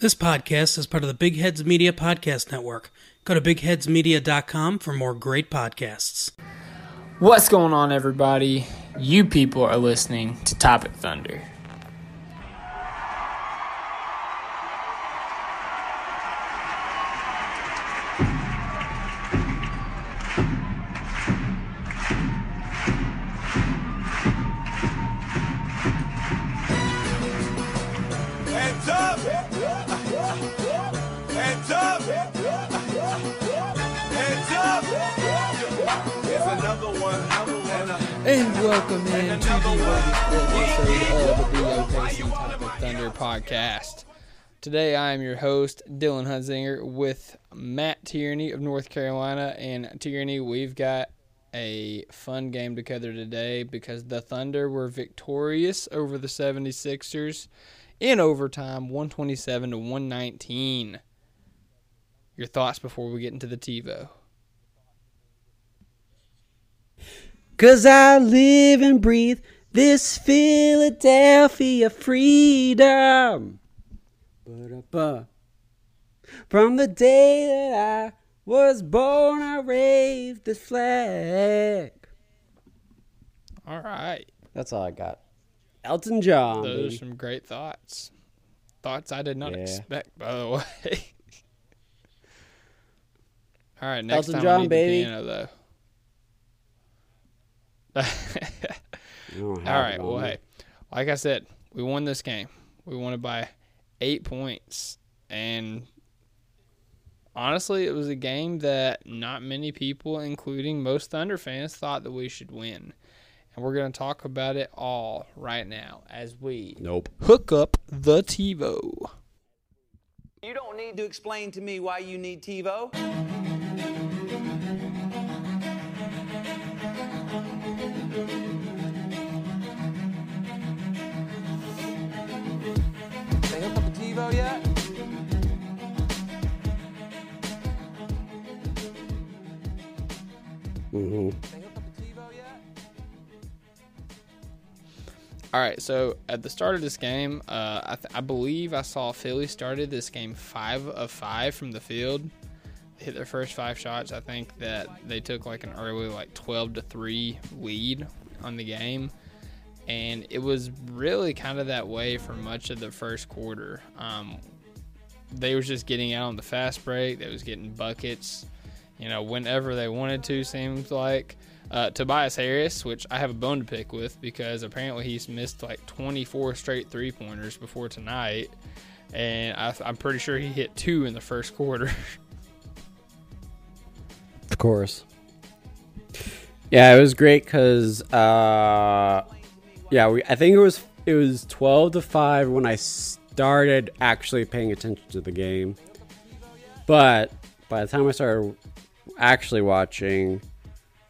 This podcast is part of the Big Heads Media Podcast Network. Go to bigheadsmedia.com for more great podcasts. What's going on, everybody? You people are listening to Topic Thunder. Hands up! Hands up! Here's another one. Another one. And welcome in to the latest episode of the OKC Topic Thunder podcast. Today I am your host, Dylan Hunzinger, with Matt Tierney of North Carolina. And Tierney, we've got a fun game together today because the Thunder were victorious over the 76ers in overtime, 127 to 119. Your thoughts before we get into the TiVo? Cause I live and breathe this Philadelphia freedom. Ba-da-ba. From the day that I was born, I raved this flag. All right. That's all I got. Elton John. Those are some great thoughts. Thoughts I did not Yeah. expect, by the way. All right, next Elton time John, we need baby. the piano, though. I don't have All it right, on well, hey, like I said, we won this game. We won it by eight points, and honestly, it was a game that not many people, including most Thunder fans, thought that we should win. And we're going to talk about it all right now as we Nope. hook up the TiVo. You don't need to explain to me why you need TiVo. All right, so at the start of this game, uh, I, th- I believe I saw Philly started this game five of five from the field. They hit their first five shots. I think that they took like an early like twelve to three lead on the game, and it was really kind of that way for much of the first quarter. Um, they was just getting out on the fast break. They was getting buckets, you know, whenever they wanted to. Seems like uh, Tobias Harris, which I have a bone to pick with because apparently he's missed like 24 straight three pointers before tonight, and I, I'm pretty sure he hit two in the first quarter. Of course. Yeah, it was great because, uh, yeah, we. I think it was it was twelve to five when I started actually paying attention to the game. But by the time I started actually watching,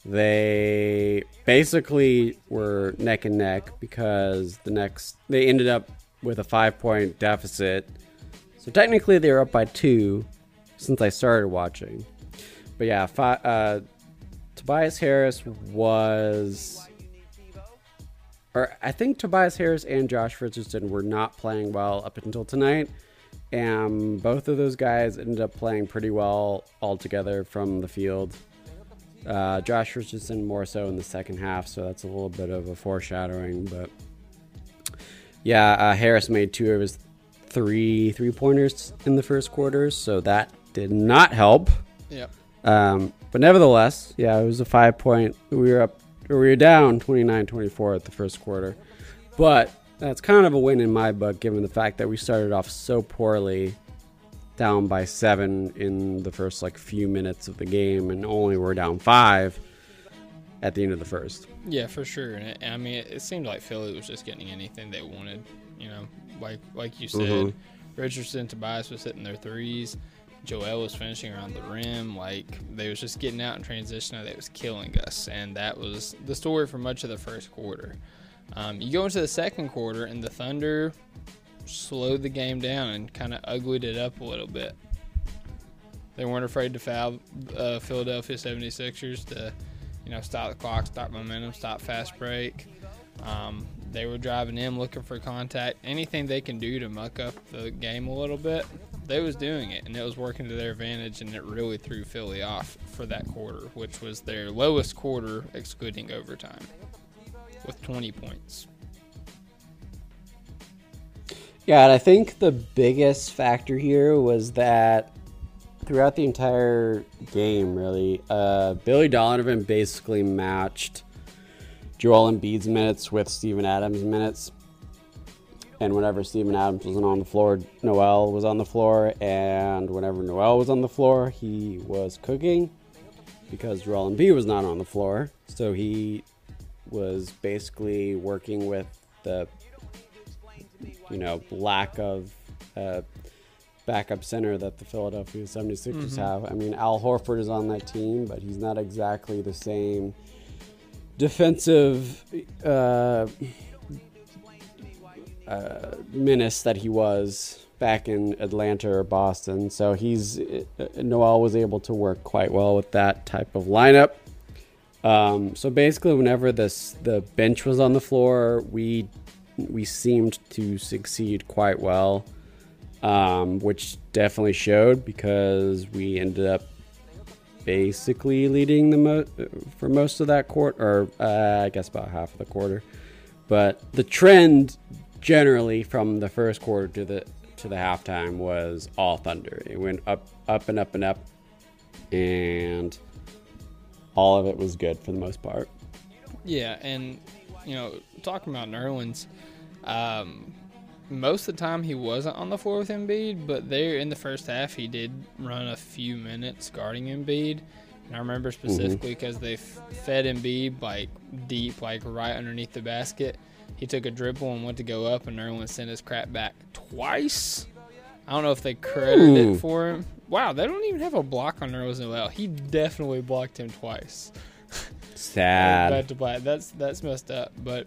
they basically were neck and neck because the next they ended up with a five point deficit. So technically they were up by two since I started watching. But yeah, fi- uh, Tobias Harris was, or I think Tobias Harris and Josh Richardson were not playing well up until tonight, and both of those guys ended up playing pretty well altogether from the field. Uh, Josh Richardson more so in the second half, so that's a little bit of a foreshadowing. But yeah, uh, Harris made two of his three three pointers in the first quarter, so that did not help. yep. Um, but nevertheless, yeah, it was a five point. We were up, or we were down 29 24 at the first quarter. But that's kind of a win in my book, given the fact that we started off so poorly, down by seven in the first like few minutes of the game, and only were down five at the end of the first. Yeah, for sure. And it, I mean, it, it seemed like Philly was just getting anything they wanted. You know, like like you said, Mhm. Richardson, Tobias was hitting their threes. Joel was finishing around the rim. Like they was just getting out in transition. and That was killing us, and that was the story for much of the first quarter. Um, you go into the second quarter, and the Thunder slowed the game down and kind of uglied it up a little bit. They weren't afraid to foul uh, Philadelphia 76ers to, you know, stop the clock, stop momentum, stop fast break. Um, they were driving in, looking for contact. Anything they can do to muck up the game a little bit, they was doing it, and it was working to their advantage, and it really threw Philly off for that quarter, which was their lowest quarter, excluding overtime, with 20 points. Yeah, and I think the biggest factor here was that throughout the entire game, really, uh, Billy Donovan basically matched Joel Embiid's minutes with Steven Adams' minutes. And whenever Steven Adams wasn't on the floor, Noel was on the floor. And whenever Noel was on the floor, he was cooking because Joel Embiid was not on the floor. So he was basically working with the you know, lack of uh, backup center that the Philadelphia 76ers have. I mean, Al Horford is on that team, but he's not exactly the same defensive uh, uh, menace that he was back in Atlanta or Boston. So he's uh, Noel was able to work quite well with that type of lineup. Um, so basically, whenever this the bench was on the floor, we we seemed to succeed quite well, um, which definitely showed because we ended up basically leading the mo- for most of that quarter, or uh, I guess about half of the quarter. But the trend generally from the first quarter to the to the halftime was all Thunder. It went up, up and up and up, and all of it was good for the most part. Yeah, and you know, talking about Nerlens, um, most of the time he wasn't on the floor with Embiid, but there in the first half he did run a few minutes guarding Embiid. And I remember specifically because they f- fed Embiid like deep, like right underneath the basket. He took a dribble and went to go up, and Nerlens sent his crap back twice. I don't know if they credited Ooh. it for him. Wow, they don't even have a block on Nerlens Noel. He definitely blocked him twice. Sad. Back to black. That's that's messed up. But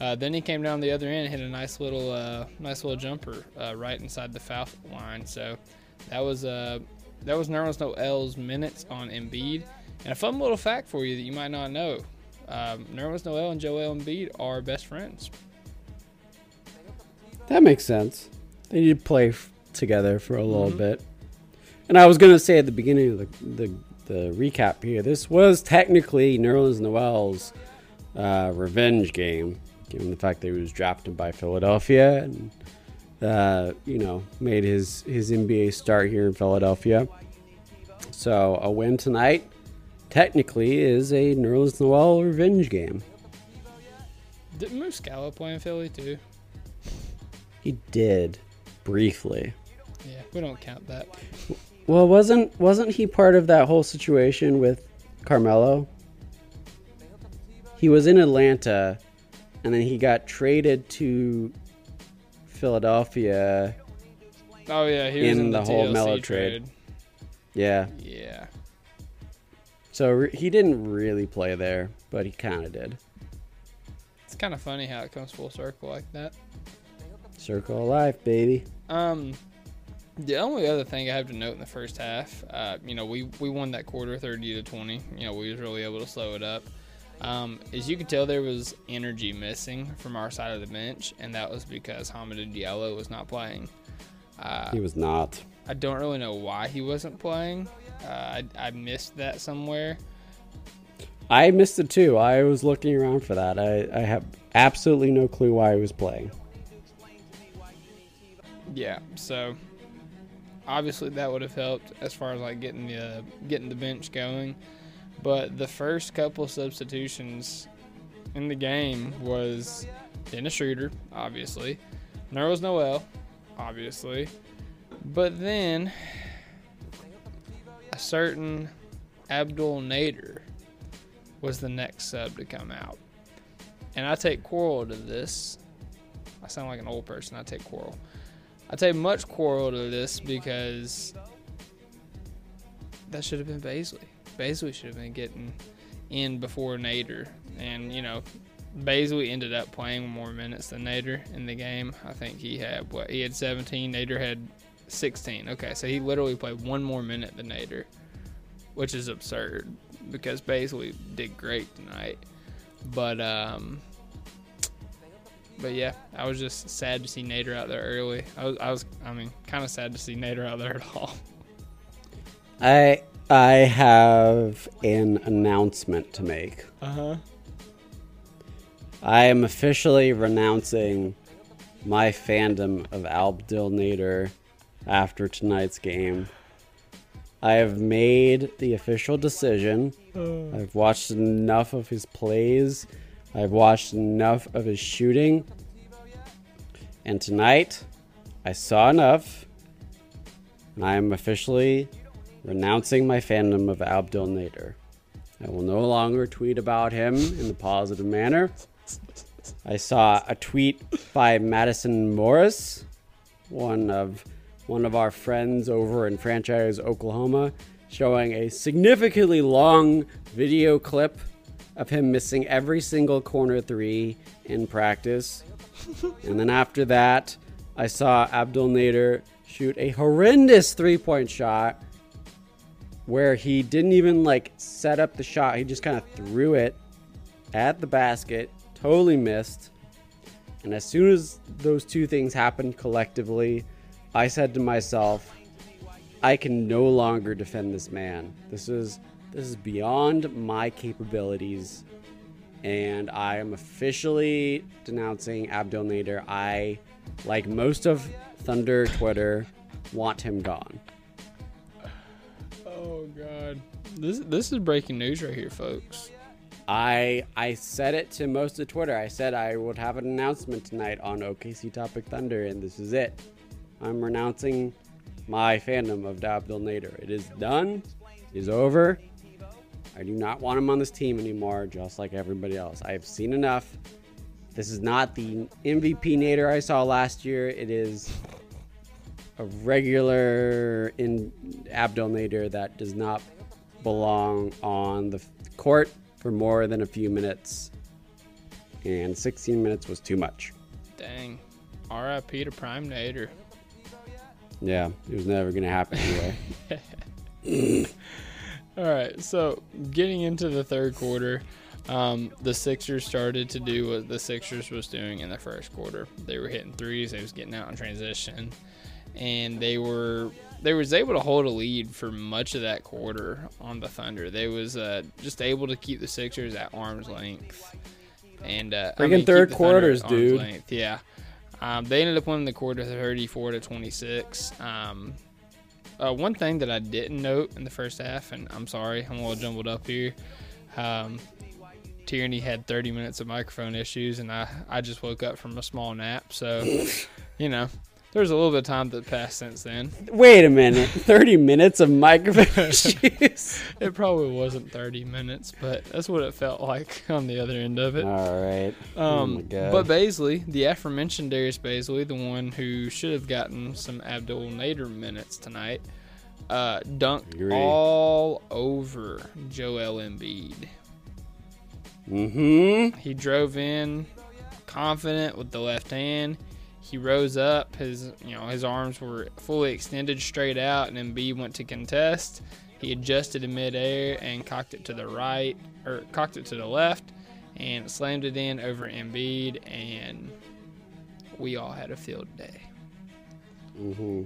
uh, then he came down the other end and hit a nice little uh, nice little jumper uh, right inside the foul line. So that was uh, that was Nerlens Noel's minutes on Embiid. And a fun little fact for you that you might not know: um, Nerlens Noel and Joel Embiid are best friends. That makes sense. They need to play f- together for a little bit. And I was going to say at the beginning of the, the, the recap here, this was technically Nerlens Noel's uh, revenge game, given the fact that he was drafted by Philadelphia and, uh, you know, made his, his NBA start here in Philadelphia. So a win tonight technically is a Nerlens Noel revenge game. Did Muscala play in Philly too? He did briefly. Yeah, we don't count that. Well, wasn't wasn't he part of that whole situation with Carmelo? He was in Atlanta, and then he got traded to Philadelphia. Oh yeah, he was In in, the whole TLC Melo trade. Yeah, Yeah. so re- he didn't really play there, but he kind of did. It's kind of funny how it comes full circle like that. Circle of life, baby. Um, the only other thing I have to note in the first half, uh, you know, we, we won that quarter 30 to 20. You know, we was really able to slow it up. Um, as you could tell, there was energy missing from our side of the bench, and that was because Hamidou Diallo was not playing. Uh, He was not. I don't really know why he wasn't playing. Uh, I, I missed that somewhere. I missed it too. I was looking around for that. I, I have absolutely no clue why he was playing. Yeah, so obviously that would have helped as far as like getting the getting the bench going. But the first couple substitutions in the game was Dennis Schroeder, obviously. Nerlens Noel, obviously. But then a certain Abdul Nader was the next sub to come out. And I take quarrel to this. I sound like an old person. I take quarrel. I take much quarrel to this because that should have been Bazley. Bazley should have been getting in before Nader, and you know, Bazley ended up playing more minutes than Nader in the game. I think he had what he had 17. Nader had 16. Okay, so he literally played one more minute than Nader, which is absurd because Bazley did great tonight. But um, but yeah, I was just sad to see Nader out there early. I was, I was, I mean, kind of sad to see Nader out there at all. I I have an announcement to make. Uh huh. I am officially renouncing my fandom of Abdel Nader after tonight's game. I have made the official decision. I've watched enough of his plays. I've watched enough of his shooting. And tonight, I saw enough. And I am officially renouncing my fandom of Abdul Nader. I will no longer tweet about him in a positive manner. I saw a tweet by Madison Morris, one of one of our friends over in Franchise Oklahoma, showing a significantly long video clip of him missing every single corner three in practice. and then after that, I saw Abdul Nader shoot a horrendous three-point shot where he didn't even like set up the shot. He just kind of threw it at the basket, totally missed. And as soon as those two things happened collectively, I said to myself, I can no longer defend this man. This is this is beyond my capabilities. And I am officially denouncing Abdel Nader. I, like most of Thunder Twitter, want him gone. Oh God, this this is breaking news right here, folks. I I said it to most of Twitter. I said I would have an announcement tonight on OKC Topic Thunder, and this is it. I'm renouncing my fandom of Abdul Nader. It is done. It is over. I do not want him on this team anymore, just like everybody else. I have seen enough. This is not the MVP Nader I saw last year. It is a regular in Abdul Nader that does not belong on the court for more than a few minutes. And 16 minutes was too much. Dang. R.I.P. to Prime Nader. Yeah, it was never going to happen anyway. All right, so getting into the third quarter, um, the Sixers started to do what the Sixers was doing in the first quarter. They were hitting threes. They was getting out in transition, and they were they was able to hold a lead for much of that quarter on the Thunder. They was uh, just able to keep the Sixers at arm's length. And uh, I Freaking mean, third quarters, dude. length, Yeah, um, they ended up winning the quarter 34 to 26. Um, uh, one thing that I didn't note in the first half, and I'm sorry, I'm a little jumbled up here. Um, Tierney had 30 minutes of microphone issues, and I, I just woke up from a small nap. So, you know, there's a little bit of time that passed since then. Wait a minute. 30 minutes of microphone issues? It probably wasn't 30 minutes, but that's what it felt like on the other end of it. All right. oh Um, my God. but Bazley, the aforementioned Darius Bazley, the one who should have gotten some Abdul Nader minutes tonight, uh, dunked all over Joel Embiid. mm-hmm. He drove in confident with the left hand. He rose up. His you know his arms were fully extended straight out, and Embiid went to contest. He adjusted in midair and cocked it to the right or cocked it to the left, and slammed it in over Embiid, and we all had a field day. Mm-hmm.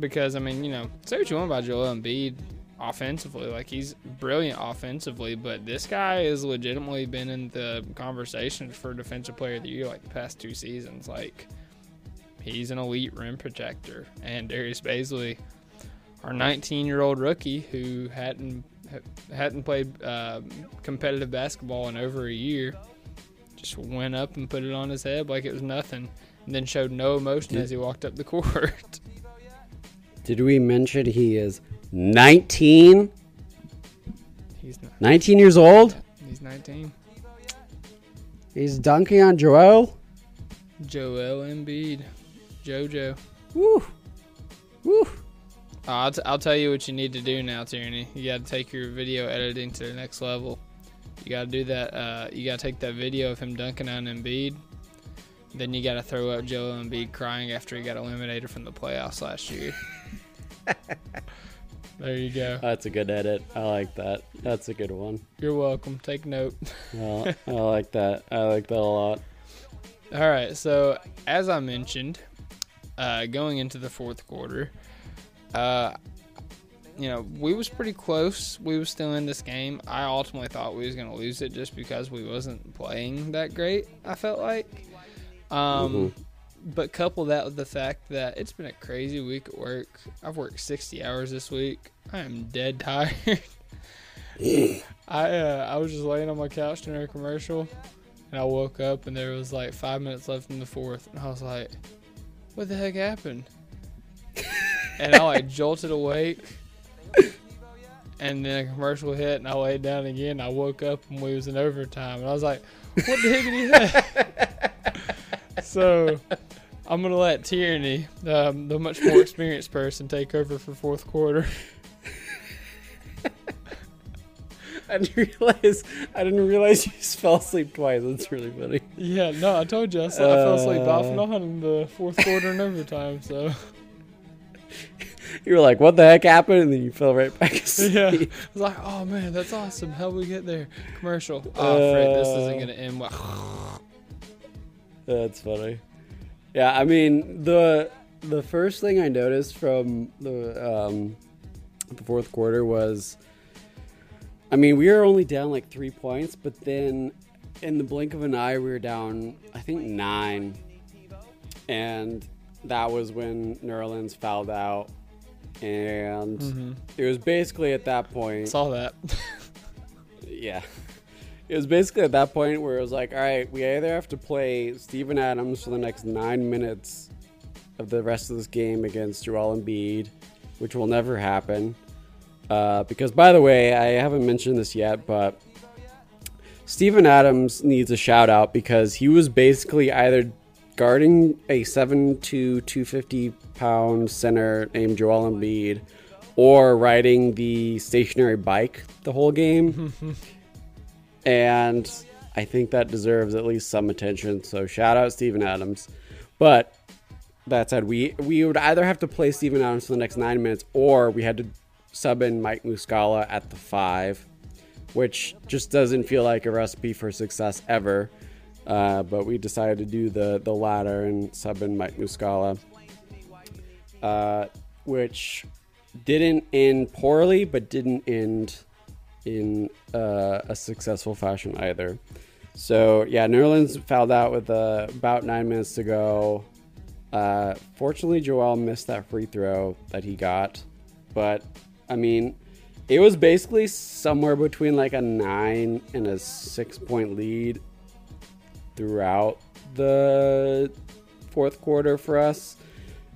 Because I mean, you know, say what you want about Joel Embiid offensively, like he's brilliant offensively, but this guy has legitimately been in the conversation for defensive player of the year like the past two seasons. Like he's an elite rim protector, and Darius Bazley, our 19-year-old rookie who hadn't hadn't played uh, competitive basketball in over a year, just went up and put it on his head like it was nothing, and then showed no emotion as he walked up the court. Did we mention he is 19? he's not. 19 years old? He's 19. He's dunking on Joel? Joel Embiid. JoJo. Woo. Woo. Uh, I'll, t- I'll tell you what you need to do now, Tierney. You got to take your video editing to the next level. You got to do that. Uh, you got to take that video of him dunking on Embiid. Then you got to throw up Joel Embiid crying after he got eliminated from the playoffs last year. there you go. That's a good edit. I like that. That's a good one. You're welcome. Take note. Well, I like that. I like that a lot. All right. So as I mentioned, uh, going into the fourth quarter, uh, you know, we was pretty close. We was still in this game. I ultimately thought we was gonna lose it just because we wasn't playing that great. I felt like, um, but couple that with the fact that it's been a crazy week at work. I've worked sixty hours this week. I am dead tired. I uh, I was just laying on my couch during a commercial, and I woke up and there was like five minutes left in the fourth, and I was like, "What the heck happened?" and I like jolted awake, and then a commercial hit, and I laid down again. I woke up and we was in overtime, and I was like, "What the heck?" so I'm gonna let Tierney, um, the much more experienced person, take over for fourth quarter. I didn't realize. I didn't realize you just fell asleep twice. That's really funny. Yeah, no, I told you I, said I fell asleep off and on in the fourth quarter and overtime. So You were like, "What the heck happened?" And then you fell right back asleep. yeah, I was like, "Oh man, that's awesome! How we get there?" Commercial. Oh, Fred, this isn't gonna end well. That's funny. Yeah, I mean the the first thing I noticed from the um, the fourth quarter was, I mean, we were only down like three points, but then in the blink of an eye, we were down I think nine, and that was when Nerlens fouled out, and mm-hmm. it was basically at that point Saw that. yeah. It was basically at that point where it was like, all right, we either have to play Steven Adams for the next nine minutes of the rest of this game against Joel Embiid, which will never happen. Uh, because, by the way, I haven't mentioned this yet, but Steven Adams needs a shout out because he was basically either guarding a 7 to 250 pound center named Joel Embiid or riding the stationary bike the whole game. and I think that deserves at least some attention. So shout out Steven Adams. But that said, we we would either have to play Steven Adams for the next nine minutes, or we had to sub in Mike Muscala at the five, which just doesn't feel like a recipe for success ever. Uh, but we decided to do the the latter and sub in Mike Muscala, uh, which didn't end poorly, but didn't end in uh, a successful fashion either. So yeah, Nerlens fouled out with uh, about nine minutes to go. Uh, fortunately, Joel missed that free throw that he got, but I mean, it was basically somewhere between like a nine and a six point lead throughout the fourth quarter for us,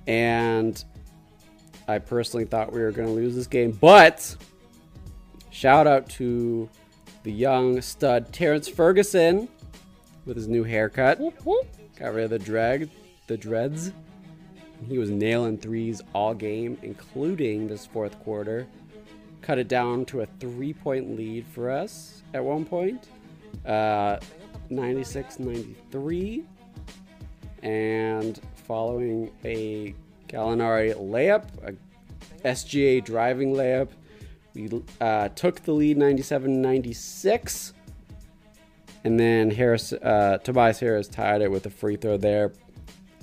and I personally thought we were going to lose this game, but Shout out to the young stud Terrence Ferguson with his new haircut. Got rid of the drag, the dreads. He was nailing threes all game, including this fourth quarter. Cut it down to a three point lead for us at one point. Uh, 96 93. And following a Gallinari layup, a SGA driving layup, we uh, took the lead 97 96. And then Harris, uh, Tobias Harris tied it with a free throw there.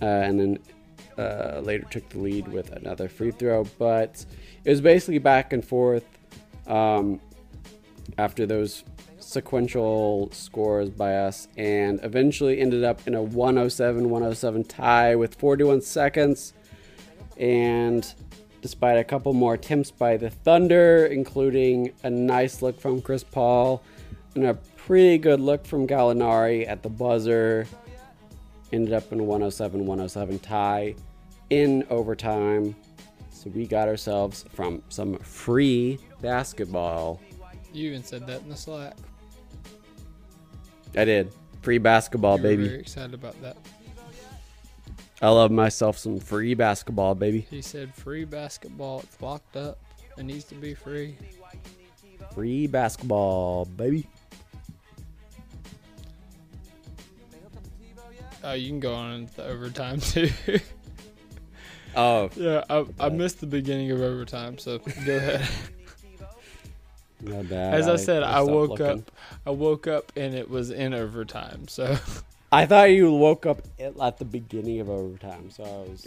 Uh, and then uh, later took the lead with another free throw. But it was basically back and forth um, after those sequential scores by us. And eventually ended up in a 107 107 tie with 41 seconds. And despite a couple more attempts by the Thunder, including a nice look from Chris Paul and a pretty good look from Gallinari at the buzzer. Ended up in a 107 107 tie in overtime. So we got ourselves from some free basketball. You even said that in the Slack. I did. Free basketball, You baby. very excited about that. I love myself some free basketball, baby. He said free basketball. It's locked up. It needs to be free. Free basketball, baby. Oh, you can go on into overtime too. Oh, yeah, I, I missed the beginning of overtime, so go ahead. my bad. As I said, I woke looking. up. I woke up and it was in overtime. So I thought you woke up at, at the beginning of overtime, so I was,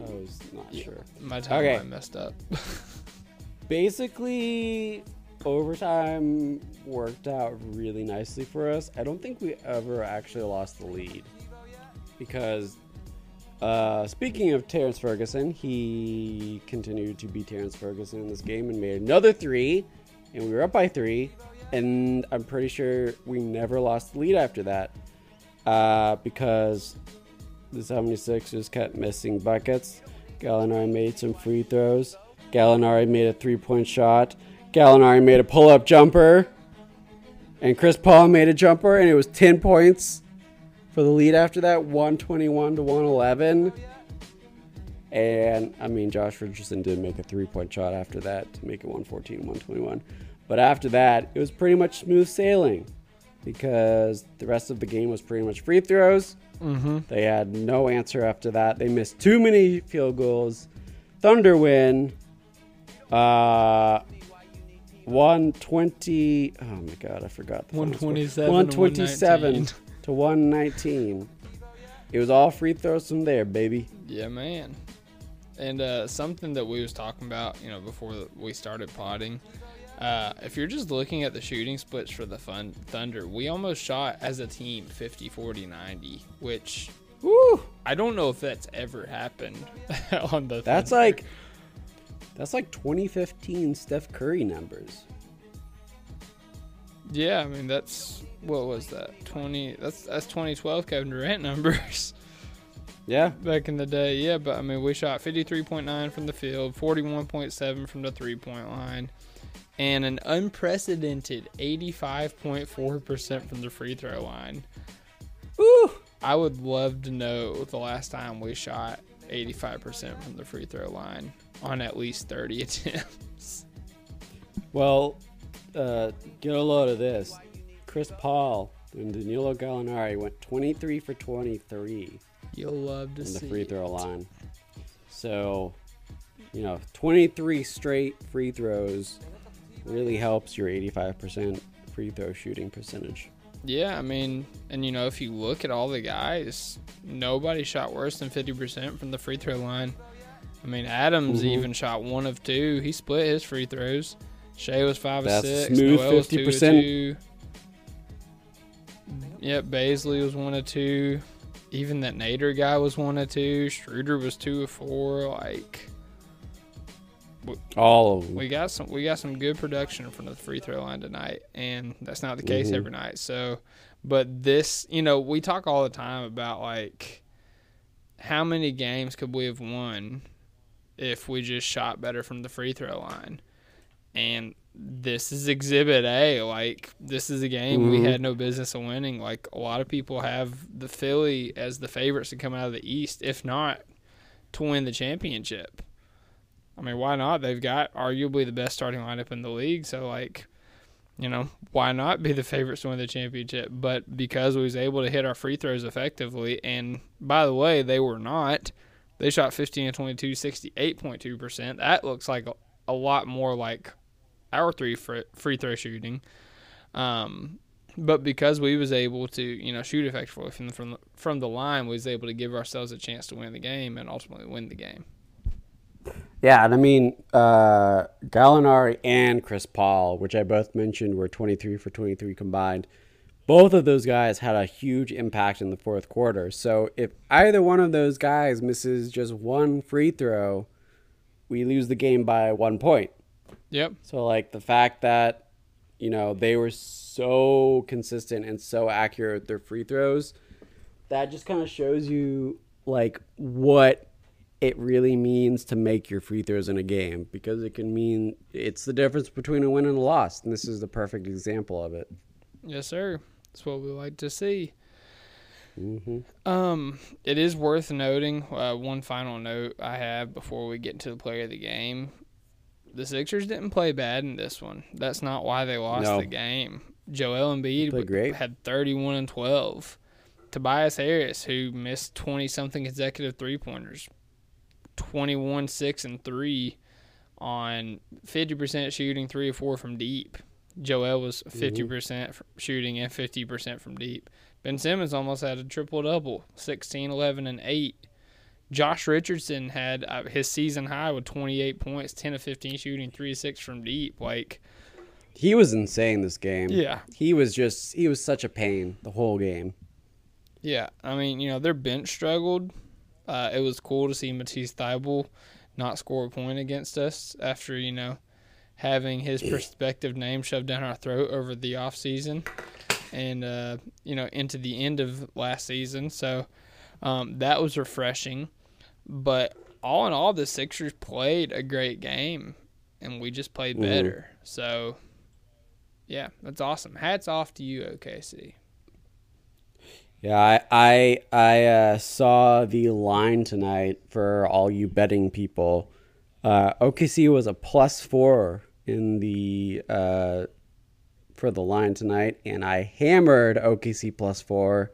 I was not sure. my timeline Okay. messed up. Basically, overtime worked out really nicely for us. I don't think we ever actually lost the lead because, uh, speaking of Terrence Ferguson, he continued to be Terrence Ferguson in this game and made another three, and we were up by three. And I'm pretty sure we never lost the lead after that uh, because the 76ers kept missing buckets. Gallinari made some free throws. Gallinari made a three point shot. Gallinari made a pull up jumper. And Chris Paul made a jumper, and it was 10 points for the lead after that 121 to 111. And I mean, Josh Richardson did make a three point shot after that to make it 114 121. But after that, it was pretty much smooth sailing because the rest of the game was pretty much free throws. Mm-hmm. They had no answer after that. They missed too many field goals. Thunder win. Uh, 120. Oh my god, I forgot. the 127 127 119. To 119. It was all free throws from there, baby. Yeah, man. And uh, something that we was talking about, you know, before we started potting, uh, if you're just looking at the shooting splits for the fun Thunder, we almost shot as a team 50, 40, 90, which Woo! I don't know if that's ever happened on the. That's Thunder. like that's like 2015 Steph Curry numbers. Yeah, I mean that's what was that? 20. That's that's 2012 Kevin Durant numbers. Yeah. back in the day. Yeah, but I mean, we shot 53.9 from the field, 41.7 from the three point line, and an unprecedented 85.4% from the free throw line. Woo! I would love to know the last time we shot 85% from the free throw line on at least 30 attempts. Well, uh, get a load of this. Chris Paul and Danilo Gallinari went 23 for 23 You'll love to from the free throw it. line. So, you know, 23 straight free throws really helps your 85% free throw shooting percentage. Yeah, I mean, and you know, if you look at all the guys, nobody shot worse than 50% from the free throw line. I mean, Adams Mhm. even shot one of two. He split his free throws. Shai was five That's of six. smooth Noel was two of 50%. Yep, Bazley was one of two. Even that Nader guy was one of two. Schroeder was two of four. Like All of them. we got some we got some good production from the free throw line tonight and that's not the case Mhm. every night so but this you know we talk all the time about like how many games could we have won if we just shot better from the free throw line and this is exhibit A like this is a game we Mhm. had no business of winning like a lot of people have the Philly as the favorites to come out of the East if not to win the championship I mean, why not? They've got arguably the best starting lineup in the league, so like, you know, why not be the favorites to win the championship? But because we was able to hit our free throws effectively, and by the way, they were not. They shot 15 and 22, 68.2%. That looks like a, a lot more like our three free throw shooting. Um, but because we was able to, you know, shoot effectively from the, from the, from the line, we was able to give ourselves a chance to win the game and ultimately win the game. Yeah, and I mean, uh, Gallinari and Chris Paul, which I both mentioned were 23 for 23 combined, both of those guys had a huge impact in the fourth quarter. So if either one of those guys misses just one free throw, we lose the game by one point. Yep. So, like, the fact that, you know, they were so consistent and so accurate with their free throws, that just kind of shows you, like, what it really means to make your free throws in a game because it can mean it's the difference between a win and a loss. And this is the perfect example of it. Yes, sir. That's what we like to see. Um, it is worth noting. Uh, one final note I have before we get into the player of the game: the Sixers didn't play bad in this one. That's not why they lost No. the game. Joel Embiid had 31 and 12. Tobias Harris, who missed 20 something consecutive three pointers, 21 6 and 3 on 50% shooting, 3 or 4 from deep. Joel was 50% shooting and 50% from deep. Ben Simmons almost had a triple double 16, 11, and 8. Josh Richardson had uh, his season high with 28 points, 10 of 15 shooting, 3 of 6 from deep. Like, He was insane this game. Yeah. He was just he was such a pain the whole game. Yeah, I mean, you know, their bench struggled. Uh, it was cool to see Matisse Thybulle not score a point against us after, you know, having his prospective name shoved down our throat over the offseason and, uh, you know, into the end of last season. So um, that was refreshing. But all in all, the Sixers played a great game and we just played Mhm. better. So, yeah, that's awesome. Hats off to you, OKC. Yeah, I I, I uh, saw the line tonight for all you betting people. Uh, OKC was a plus four in the uh, for the line tonight, and I hammered OKC plus four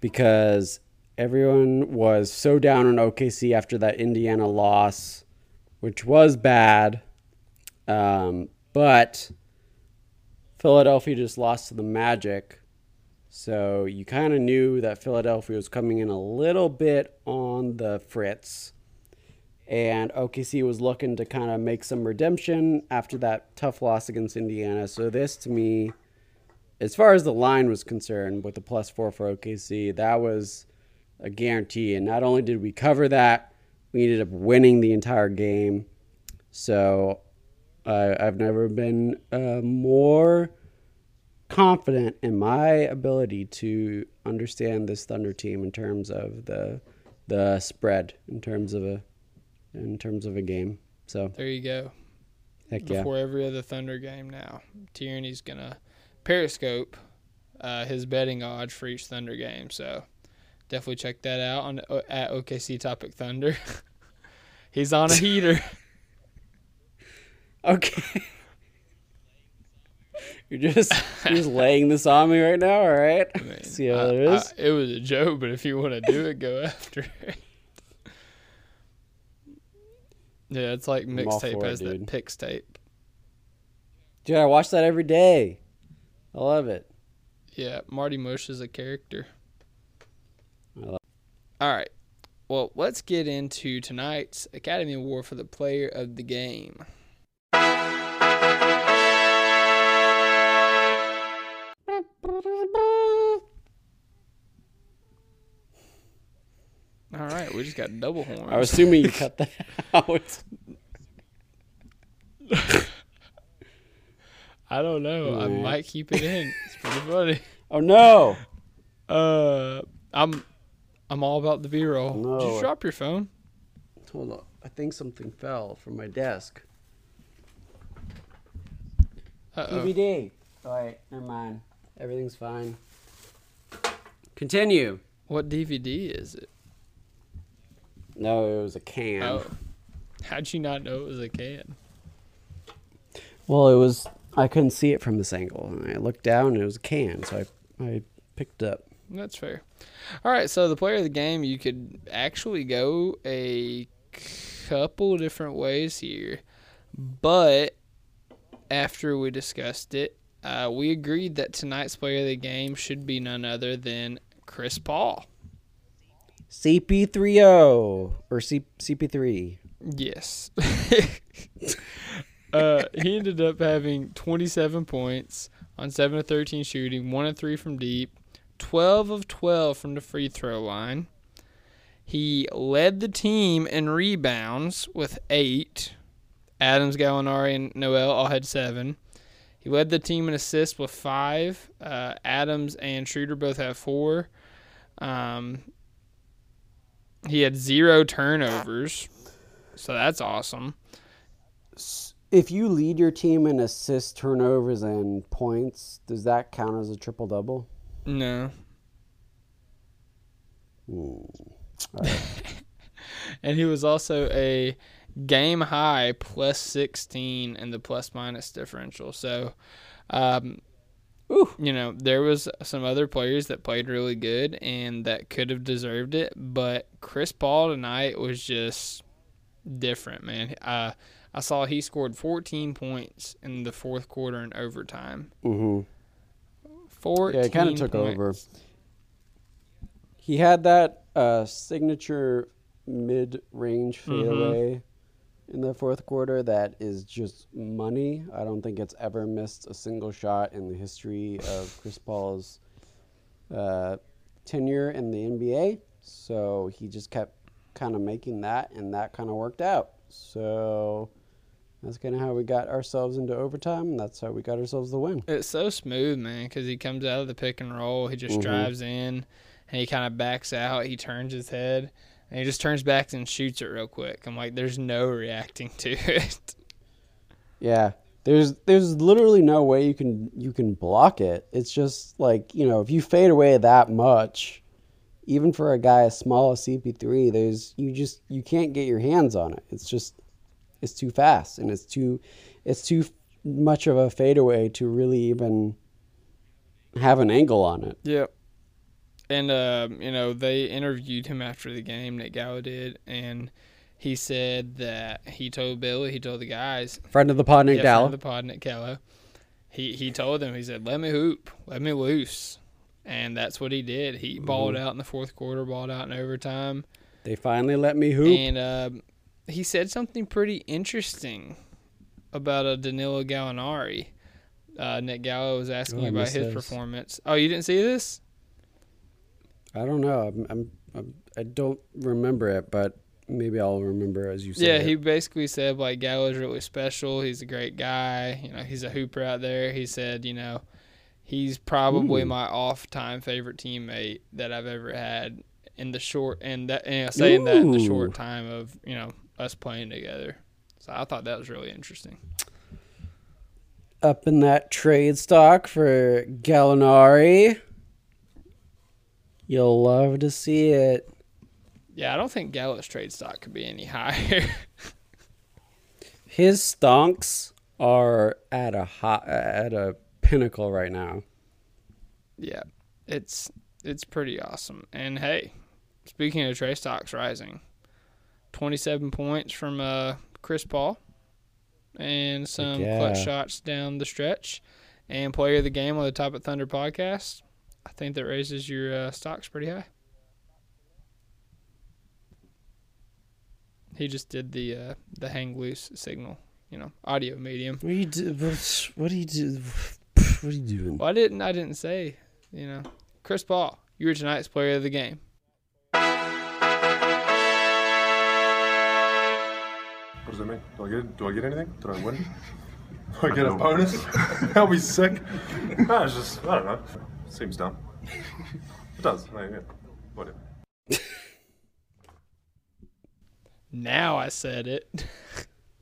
because everyone was so down on OKC after that Indiana loss, which was bad. Um, but Philadelphia just lost to the Magic. So you kind of knew that Philadelphia was coming in a little bit on the fritz. And OKC was looking to kind of make some redemption after that tough loss against Indiana. So this to me, as far as the line was concerned, with the plus four for OKC, that was a guarantee. And not only did we cover that, we ended up winning the entire game. So uh, I've never been uh, more confident in my ability to understand this Thunder team in terms of the the spread in terms of a in terms of a game. So There you go. heck yeah. before every other Thunder game now. Tierney's gonna periscope uh, his betting odds for each Thunder game. So definitely check that out on uh, at OKC Topic Thunder. He's on a heater. Okay. You're just you're just laying this on me right now, all right? I mean, See how I- it is. I- it was a joke, but if you want to do it, go after it. Yeah, it's like mixtape it, has that picks tape. Dude, I watch that every day. I love it. Yeah, Marty Mush is a character. All right. Well, let's get into tonight's Academy Award for the Player of the Game. All right, we just got double horns. I was assuming you cut that out. I don't know. I might keep it in. It's pretty funny. Oh no. Uh, I'm I'm all about the B-roll. Did you drop your phone? Hold on. I think something fell from my desk. Uh-oh. DVD. All right, never mind. Everything's fine. Continue. What DVD is it? No, it was a can. Oh, how'd you not know it was a can? Well, it was. I couldn't see it from this angle, and I looked down, and it was a can, so I I picked up. That's fair. All right, so the player of the game, you could actually go a couple different ways here, but after we discussed it, uh, we agreed that tonight's player of the game should be none other than Chris Paul. CP30 or C, CP3. Yes. uh, he ended up having 27 points on 7 of 13 shooting, 1 of 3 from deep, 12 of 12 from the free throw line. He led the team in rebounds with 8. Adams, Gallinari, and Noel all had 7. He led the team in assists with 5. Uh, Adams and Schroeder both have 4. Um, he had zero turnovers. So that's awesome. If you lead your team in assists, turnovers, and points, does that count as a triple double? No. Ooh. and he was also a game high plus 16 in the plus minus differential. So, um, Ooh. you know, there was some other players that played really good and that could have deserved it, but Chris Paul tonight was just different, man. Uh, I saw he scored 14 points in the fourth quarter and overtime. Mm-hmm. 14 Yeah, it kind of took points. over. He had that uh, signature mid-range Mm-hmm. fadeaway in the fourth quarter that is just money. I don't think it's ever missed a single shot in the history of Chris Paul's uh, tenure in the NBA. So he just kept kind of making that, and that kind of worked out. So that's kind of how we got ourselves into overtime, and that's how we got ourselves the win. It's so smooth, man, because he comes out of the pick and roll. He just Mhm. drives in and he kind of backs out. He turns his head and he just turns back and shoots it real quick. I'm like, there's no reacting to it. Yeah. There's there's literally no way you can you can block it. It's just like, you know, if you fade away that much, even for a guy as small as CP3, there's you just you can't get your hands on it. It's just it's too fast and it's too it's too much of a fadeaway to really even have an angle on it. Yep. And um, you know, they interviewed him after the game. Nick Gallo did, and he said that he told Billy, he told the guys, Friend of the pod, Nick yeah, Gallo. friend of the pod, Nick Gallo. He he told them, he said, "Let me hoop, let me loose," and that's what he did. He balled out in the fourth quarter, balled out in overtime, They finally let me hoop. and um, he said something pretty interesting about a Danilo Gallinari. Uh, Nick Gallo was asking Oh, about his this. performance. Oh, you didn't see this? I don't know. I'm, I'm, I'm I don't remember it, but maybe I'll remember as you say. Yeah, it. he basically said like Gallo's really special. He's a great guy. You know, he's a hooper out there. He said, you know, he's probably Ooh. my off-time favorite teammate that I've ever had in the short and that you know, saying that in the short time of you know us playing together. So I thought that was really interesting. up in that trade stock for Gallinari. You'll love to see it. Yeah, I don't think Gallo's trade stock could be any higher. His stonks are at a hot, at a pinnacle right now. yeah, it's it's pretty awesome. And hey, speaking of trade stocks rising, twenty-seven points from uh, Chris Paul, and some yeah. clutch shots down the stretch, and player of the game on the Top of Thunder podcast. I think that raises your uh, stocks pretty high. He just did the uh, the hang loose signal, you know, audio medium. What do you do? What, what do you do? What are you doing? Well, I didn't. I didn't say. You know, Chris Paul, you were tonight's player of the game. Does it mean? Do I get do I get anything? Did I win? Do I get a bonus? That'll be sick. No, it's just I don't know. Seems dumb. It does. I yeah. Whatever. Now I said it.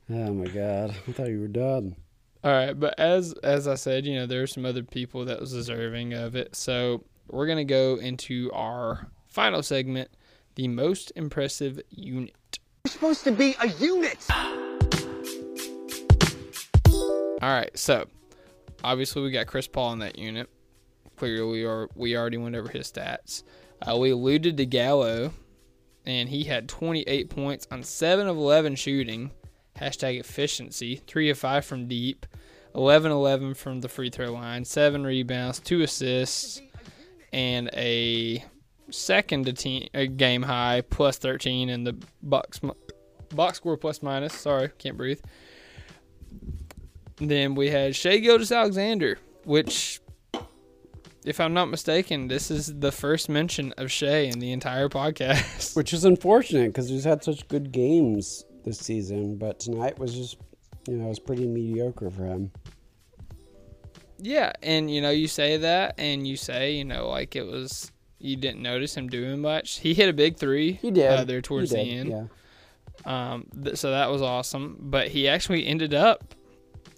Oh my god! I thought you were done. All right, but as as I said, you know, there are some other people that was deserving of it. So we're gonna go into our final segment, the most impressive unit. You're supposed to be a unit. All right, so obviously we got Chris Paul in that unit. Clearly, we are we already went over his stats. Uh, we alluded to Gallo, and he had 28 points on seven of 11 shooting. Hashtag efficiency. Three of five from deep. 11-11 from the free throw line. Seven rebounds, two assists, and a second a game high plus 13 in the box box score plus minus. Sorry, can't breathe. Then we had Shai Gilgeous-Alexander, which, if I'm not mistaken, this is the first mention of Shai in the entire podcast. Which is unfortunate because he's had such good games this season, but tonight was just, you know, it was pretty mediocre for him. yeah, and you know, you say that, and you say, you know, like it was, you didn't notice him doing much. He hit a big three. He did. uh, there towards He the end. Yeah. Um, th- so that was awesome. But he actually ended up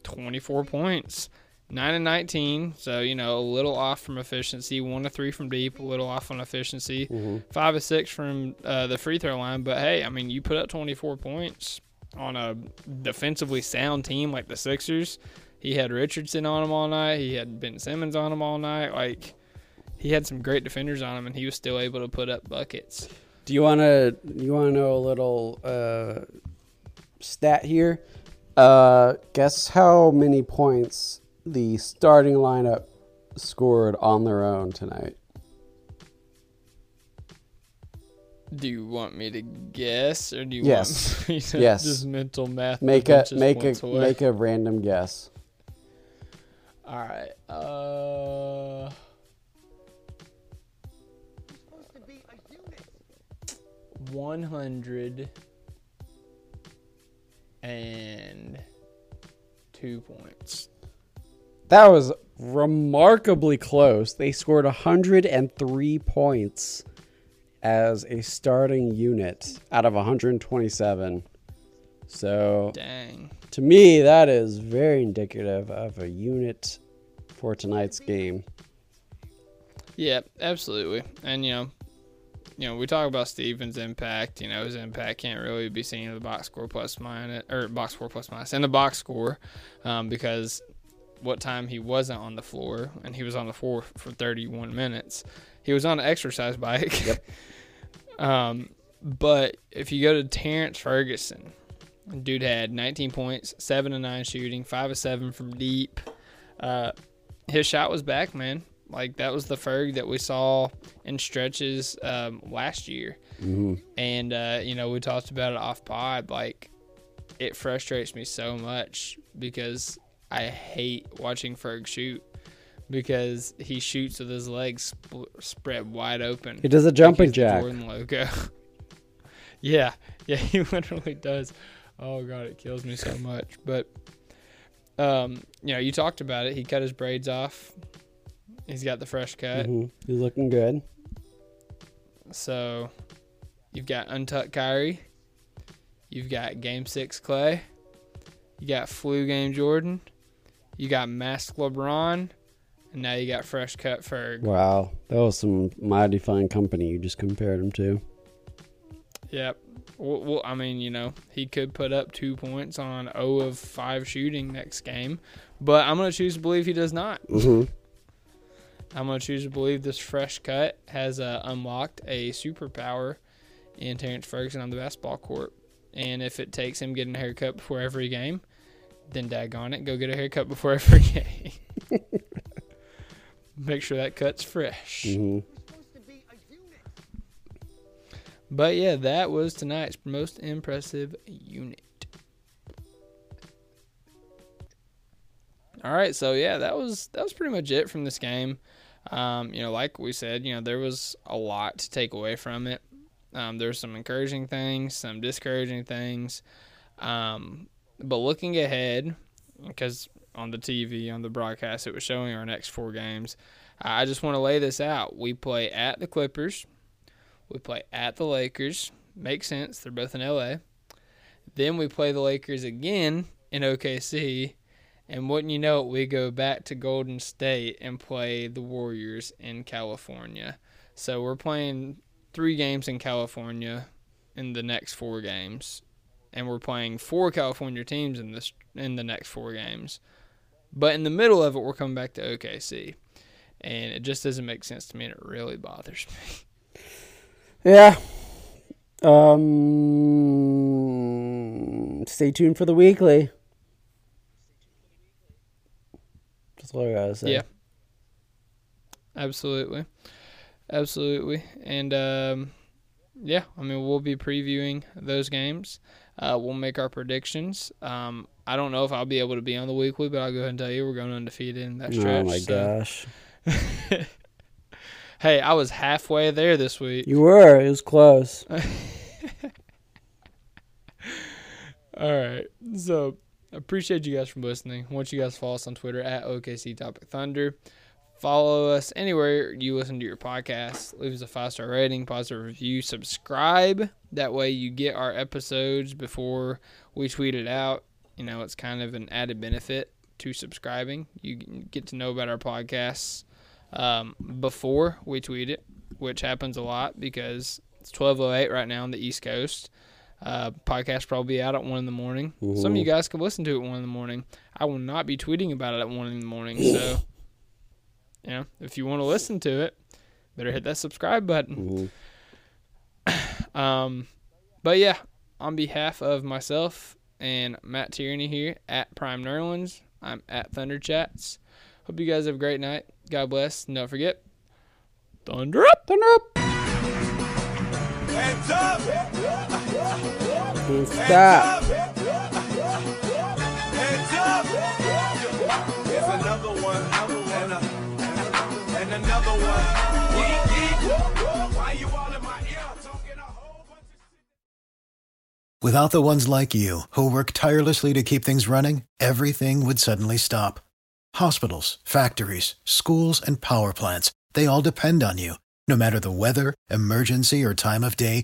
24 points nine and nineteen. So you know a little off from efficiency. One to three from deep. A little off on efficiency. Five to six from uh, the free throw line. But hey, I mean you put up twenty four points on a defensively sound team like the Sixers. He had Richardson on him all night. He had Ben Simmons on him all night. Like he had some great defenders on him, and he was still able to put up buckets. Do you want to you want to know a little uh, stat here? Uh, guess how many points the starting lineup scored on their own tonight? Do you want me to guess, or do you Yes. want me to Yes. just mental math? Make a make a away? make a random guess. All right. Uh. One hundred and two points. That was remarkably close. They scored 103 points as a starting unit out of 127. So Dang. to me, that is very indicative of a unit for tonight's game. Yeah, absolutely. And you know, you know, we talk about Stevens' impact. You know, his impact can't really be seen in the box score plus minus or box score plus minus and the box score, um, because what time he wasn't on the floor and he was on the floor for 31 minutes. He was on an exercise bike. Yep. um, but if you go to Terrence Ferguson, dude had 19 points, seven to nine shooting, five of seven from deep. Uh, his shot was back, man. Like that was the Ferg that we saw in stretches um, last year, and uh, you know we talked about it off pod. Like it frustrates me so much because I hate watching Ferg shoot because he shoots with his legs sp- spread wide open. He does a jumping the jack. Jordan logo. yeah, yeah, he literally does. Oh god, it kills me so much. But um, you know, you talked about it. He cut his braids off. He's got the fresh cut. Mhm. He's looking good. So you've got untucked Kyrie. You've got Game Six Clay. You got flu game Jordan. You got Mask LeBron. And now you got fresh cut Ferg. Wow, that was some mighty fine company you just compared him to. Yep. Well, well, I mean, you know, he could put up two points on 0 of 5 shooting next game, but I'm going to choose to believe he does not. hmm I'm going to choose to believe this fresh cut has uh, unlocked a superpower in Terrence Ferguson on the basketball court. And if it takes him getting a haircut before every game, then daggone it, go get a haircut before every game. Make sure that cut's fresh. hmm But yeah, that was tonight's most impressive unit. All right, so yeah, that was that was pretty much it from this game. Um, you know, like we said, you know, there was a lot to take away from it. Um, there's some encouraging things, some discouraging things. Um, but looking ahead, because on the TV, on the broadcast, it was showing our next four games. I just want to lay this out. We play at the Clippers. We play at the Lakers. Makes sense. They're both in LA. Then we play the Lakers again in OKC. And wouldn't you know it, we go back to Golden State and play the Warriors in California. So we're playing three games in California in the next four games. And we're playing four California teams in this in the next four games. But in the middle of it we're coming back to OKC. And it just doesn't make sense to me and it really bothers me. Yeah. Um. Stay tuned for the weekly. That's I gotta say. Yeah. Absolutely. Absolutely. And um, yeah, I mean, we'll be previewing those games. Uh, we'll make our predictions. Um, I don't know if I'll be able to be on the weekly, but I'll go ahead and tell you we're going undefeated in that stretch. Oh my so- gosh. Hey, I was halfway there this week. You were. It was close. All right. So appreciate you guys for listening. I want you guys to follow us on Twitter at OKC Topic Thunder. Follow us anywhere you listen to your podcast. Leave us a five star rating, positive review, subscribe. That way you get our episodes before we tweet it out. You know, it's kind of an added benefit. to subscribing. You get to know about our podcasts um, before we tweet it, which happens a lot because it's 12:08 right now on the East Coast. Uh, podcast probably out at one in the morning. Some of you guys can listen to it one in the morning. I will not be tweeting about it at one in the morning. So, you know, if you want to listen to it, better hit that subscribe button. um, but yeah, on behalf of myself and Matt Tierney here at Prime Nerlens, I'm at Thunder Chats. Hope you guys have a great night. God bless. And don't forget, Thunder up, Thunder up. Hands up! Stop. Hands up! Here's another one, and, a, and another one. Yeet, yeet. Why you all in my ear talking a whole bunch of shit? Without the ones like you, who work tirelessly to keep things running, everything would suddenly stop. Hospitals, factories, schools, and power plants, they all depend on you. No matter the weather, emergency, or time of day,